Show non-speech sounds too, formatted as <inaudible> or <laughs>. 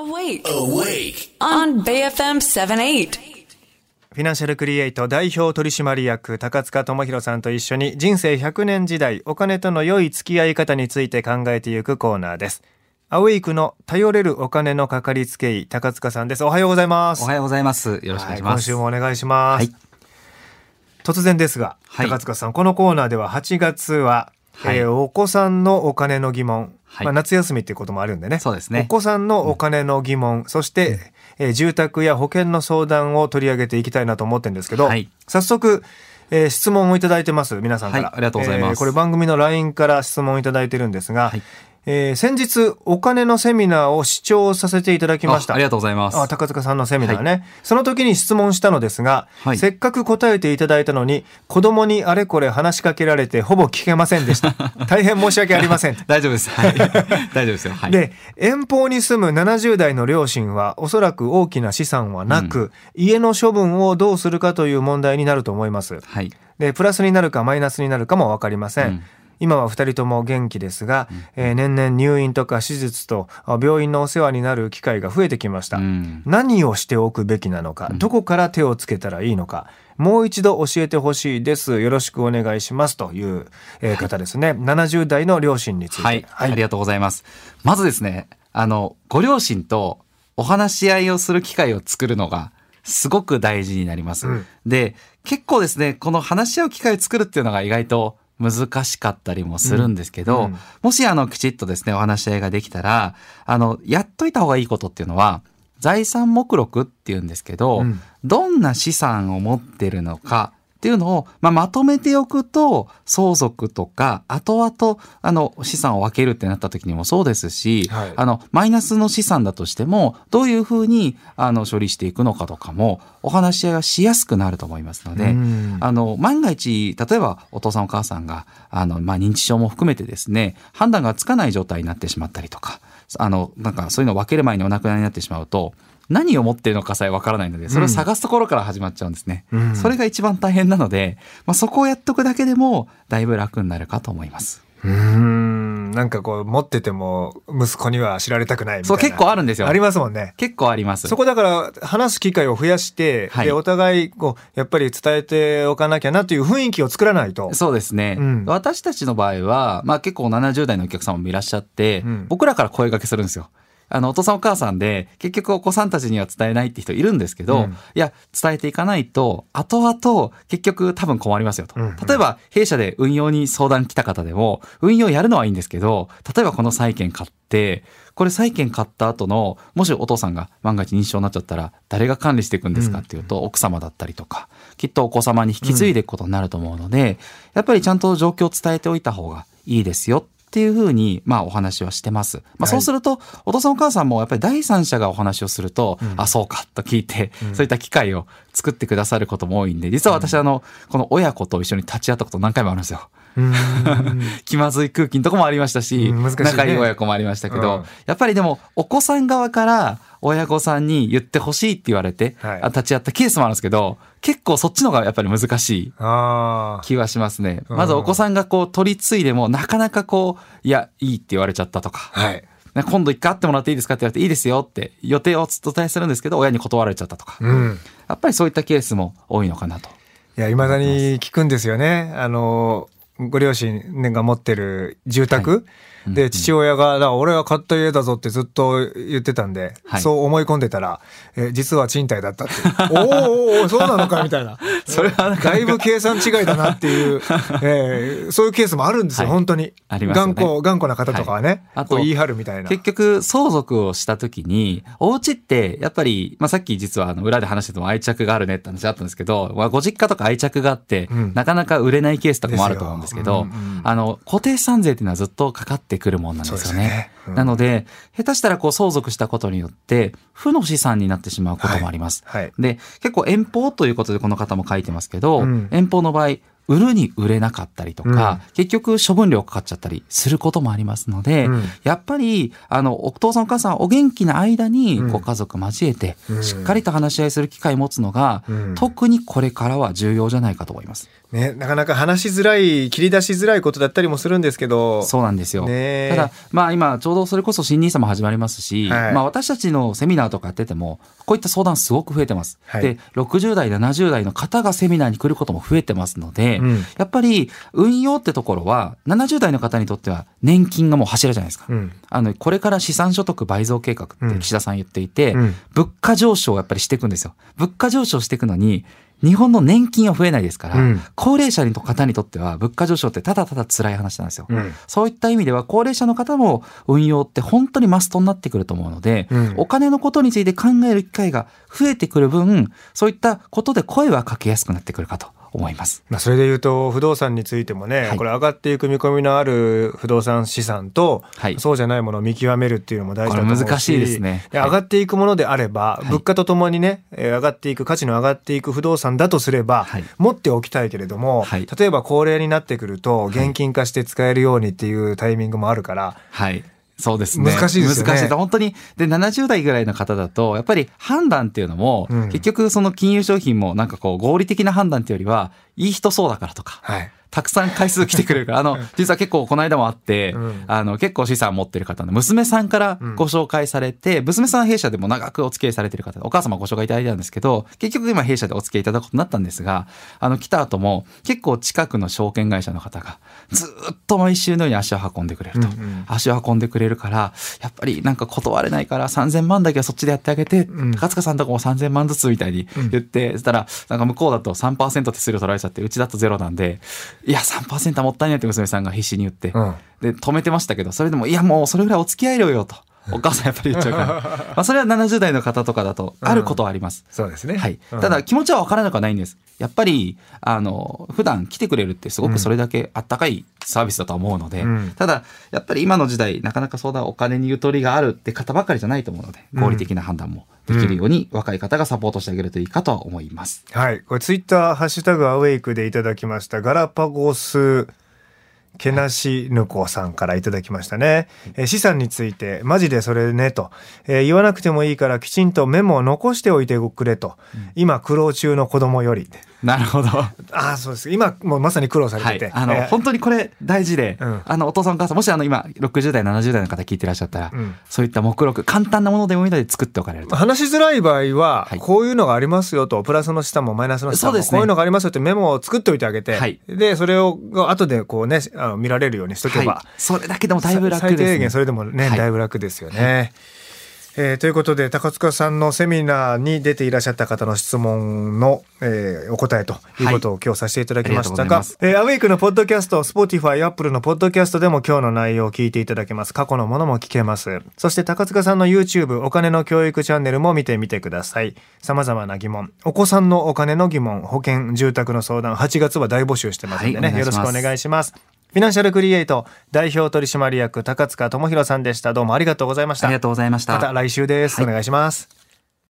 Awake Awake. on BFM 78. フィナンシャルクリエイト代表取締役高塚智博さんと一緒に人生100年時代お金との良い付き合い方について考えていくコーナーです。アウェイクの頼れるお金のかかりつけ医高塚さんです。おはようございます。おはようございます。よろしくお願いします。はい今週もお願いします。はい突然ですが、はい高塚さんこのコーナーでは8月は、はいえーお子さんのお金の疑問、はい。まあ、夏休みっていうこともあるんでね。そうですね。お子さんのお金の疑問、そして、えー住宅や保険の相談を取り上げていきたいなと思ってるんですけど、はい。早速、えー質問をいただいてます皆さんから、はいありがとうございます。えーこれ番組の LINE から質問をいただいてるんですが、はいえー先日お金のセミナーを視聴させていただきましたあありがとうございます。あ高塚さんのセミナーね、その時に質問したのですが、はいせっかく答えていただいたのに子供にあれこれ話しかけられてほぼ聞けませんでした <laughs> 大変申し訳ありません <laughs> 大丈夫です。はい。<laughs> 大丈夫ですよ。はい。で遠方に住む70代の両親はおそらく大きな資産はなく、家の処分をどうするかという問題になると思いますはい。でプラスになるかマイナスになるかも分かりません、うん今は2人とも元気ですが、えー年々入院とか手術とあ病院のお世話になる機会が増えてきました、うん。何をしておくべきなのか、どこから手をつけたらいいのかもう一度教えてほしいです。よろしくお願いします。という、えー方ですね。70代の両親について。はい。ありがとうございます。まずですね、あの、ご両親とお話し合いをする機会を作るのが、すごく大事になります。うん。で、結構ですね、この話し合う機会を作るっていうのが意外と難しかったりもするんですけど、うん。うん。もしあの、きちっとですね、お話し合いができたら、あの、やっといた方がいいことっていうのは、財産目録っていうんですけど、うん。どんな資産を持ってるのかっていうのを、まあ、まとめておくと、相続とか、後々、あの、資産を分けるってなった時にもそうですし、はい。あの、マイナスの資産だとしても、どういうふうに、あの、処理していくのかとかも、お話し合いがしやすくなると思いますので、うん。あの、万が一、例えばお父さんお母さんが、あの、まあ、認知症も含めてですね、判断がつかない状態になってしまったりとか、あの、なんかそういうのを分ける前にお亡くなりになってしまうと、何を持っているのかさえわからないので、それを探すところから始まっちゃうんですね。うんそれが一番大変なので、まあ、そこをやっとくだけでも、だいぶ楽になるかと思います。うーんなんかこう持ってても息子には知られたくないみたいなそう、結構あるんですよ。ありますもんね結構あります。そこだから話す機会を増やして、はいでお互いこうやっぱり伝えておかなきゃなという雰囲気を作らないと。そうですね、うん私たちの場合は、まあ結構70代のお客様もいらっしゃって、うん僕らから声掛けするんですよ。あの、お父さんお母さんで、結局お子さんたちには伝えないって人いるんですけど、うん。いや、伝えていかないと、後々、結局多分困りますよと。うん。うん例えば、弊社で運用に相談来た方でも、運用やるのはいいんですけど、例えばこの債券買って、これ債券買った後の、もしお父さんが万が一認知症になっちゃったら、誰が管理していくんですかっていうと、奥様だったりとか、きっとお子様に引き継いでいくことになると思うので、やっぱりちゃんと状況を伝えておいた方がいいですよっていうふうに、まあお話はしてます。まあそうすると、お父さんお母さんもやっぱり第三者がお話をすると、あ、そうかと聞いて、そういった機会を作ってくださることも多いんで、実は私あの、この親子と一緒に立ち会ったこと何回もあるんですよ。<laughs> 気まずい空気のとこもありましたし、仲いい親子もありましたけど、うんやっぱりでもお子さん側から親御さんに言ってほしいって言われて、は立ち会ったケースもあるんですけど結構そっちの方がやっぱり難しいあ気はしますね。うんまずお子さんがこう取り継いでもなかなかこういやいいって言われちゃったとか、あ。はい。ね今度一回会ってもらっていいですかって言われていいですよって予定をお伝えするんですけど親に断られちゃったとか、うん。やっぱりそういったケースも多いのかなと。いや、未だに聞くんですよね。あの、ご両親が持ってる住宅、で、父親が、だ俺は買った家だぞってずっと言ってたんで、はい。そう思い込んでたら、え実は賃貸だったっていう。<laughs> おーおーそうなのかみたいな。<laughs> それはだいぶ計算違いだなっていう、<laughs> えーそういうケースもあるんですよ、はい。本当に。ありますよね。頑固、頑固な方とかはね、はい。あとこう言い張るみたいな。結局相続をした時にお家ってやっぱり、まあ、さっき実はあの裏で話してても愛着があるねって話あったんですけど、まあ、ご実家とか愛着があって、うん。なかなか売れないケースとかもあると思うんですですようんうんあの固定資産税っていうのはずっとかかってくるもんなんですよね。ね。うん。なので下手したらこう相続したことによって負の資産になってしまうこともあります。はい。はい。で結構遠方ということでこの方も書いてますけど、うん。遠方の場合売るに売れなかったりとか、結局処分料かかっちゃったりすることもありますので、うん。やっぱり、あの、お父さんお母さんお元気な間にご家族交えて、しっかりと話し合いする機会を持つのが、うん。特にこれからは重要じゃないかと思います。ね、なかなか話しづらい切り出しづらいことだったりもするんですけどそうなんですよ。ねえただ、まあ今、ちょうどそれこそ新 NISA も始まりますし、はいまあ私たちのセミナーとかやってても、こういった相談すごく増えてます。はいで、60代、70代の方がセミナーに来ることも増えてますので、うんやっぱり運用ってところは、70代の方にとっては年金がもう柱じゃないですか。うんあの、これから資産所得倍増計画ってうん岸田さん言っていて、うん物価上昇をやっぱりしていくんですよ。物価上昇していくのに、日本の年金は増えないですから、うん。高齢者の方にとっては物価上昇ってただただ辛い話なんですよ。うん。そういった意味では高齢者の方も運用って本当にマストになってくると思うので、うん。お金のことについて考える機会が増えてくる分、そういったことで声はかけやすくなってくるかと思います。まあ、それで言うと不動産についてもね、はい。これ上がっていく見込みのある不動産資産と、はい。そうじゃないものを見極めるっていうのも大事だと思うしこれ難しいですね。はい。や上がっていくものであれば、い。物価とともにねえー上がっていく価値の上がっていく不動産だとすれば、はい。持っておきたいけれども、はい。例えば高齢になってくると現金化して使えるようにっていうタイミングもあるから、はい。そうですね。難しいですよね難しい。本当に。で、70代ぐらいの方だと、やっぱり判断っていうのも、うん結局その金融商品もなんかこう合理的な判断っていうよりは、いい人そうだからとか、はい。たくさん回数来てくれるから、あの、<laughs> 実は結構この間もあって、うん。あの、結構資産持ってる方の娘さんからご紹介されて、娘さんは弊社でも長くお付き合いされてる方で、お母様ご紹介いただいたんですけど、結局今弊社でお付き合いいただくことになったんですが、あの、来た後も結構近くの証券会社の方が、ずっと毎週のように足を運んでくれると。うんうん。足を運んでくれるから、やっぱりなんか断れないから3000万だけはそっちでやってあげて、うん。高塚さんとこも3000万ずつみたいに言って、そしたら、なんか向こうだと3%手数料取られちゃって、うちだとゼロなんで、いや、3%はもったいないって娘さんが必死に言って、うんで、止めてましたけど、それでも、いや、もうそれぐらいお付き合いろよと。<laughs> お母さんやっぱり言っちゃうから。<laughs> まあ、それは70代の方とかだと、あることはあります。そうですね、はい。うんただ気持ちは分からなくはないんです。やっぱり、あの、普段来てくれるってすごくそれだけあったかいサービスだとは思うので、うんただ、やっぱり今の時代、なかなかそうだお金にゆとりがあるって方ばかりじゃないと思うので、うん合理的な判断もできるように、若い方がサポートしてあげるといいかとは思います。はい。これツイッター、ハッシュタグアウェイクでいただきました、ガラパゴス、けなしぬこさんからいただきましたね。えー資産について、マジでそれね、と、えー言わなくてもいいからきちんとメモを残しておいてくれと。今、苦労中の子供より。なるほど。はああ、そうです。今、もうまさに苦労されてて。い。あの、えー本当にこれ大事で、うんあの、お父さんお母さん、もしあの、今、60代、70代の方聞いてらっしゃったら、うんそういった目録、簡単なものでもいいので作っておかれると。話しづらい場合ははい、こういうのがありますよと、プラスの資産もマイナスの資産も、こういうのがありますよってメモを作っておいてあげて、はいで、それを後でこうね、あの見られるようにしとけば、はい。それだけでもだいぶ楽です、ね。最低限それでもね、はいだいぶ楽ですよね。えーということで高塚さんのセミナーに出ていらっしゃった方の質問の、えーお答えということを今日させていただきましたが、えーアウェイクのポッドキャスト、Spotify、Apple のポッドキャストでも今日の内容を聞いていただけます。過去のものも聞けます。そして高塚さんの YouTube、お金の教育チャンネルも見てみてください。様々な疑問、お子さんのお金の疑問、保険、住宅の相談、8月は大募集してますんでね、はいよろしくお願いします。フィナンシャルクリエイト代表取締役高塚智博さんでした。どうもありがとうございました。ありがとうございました。また来週です。はいお願いします。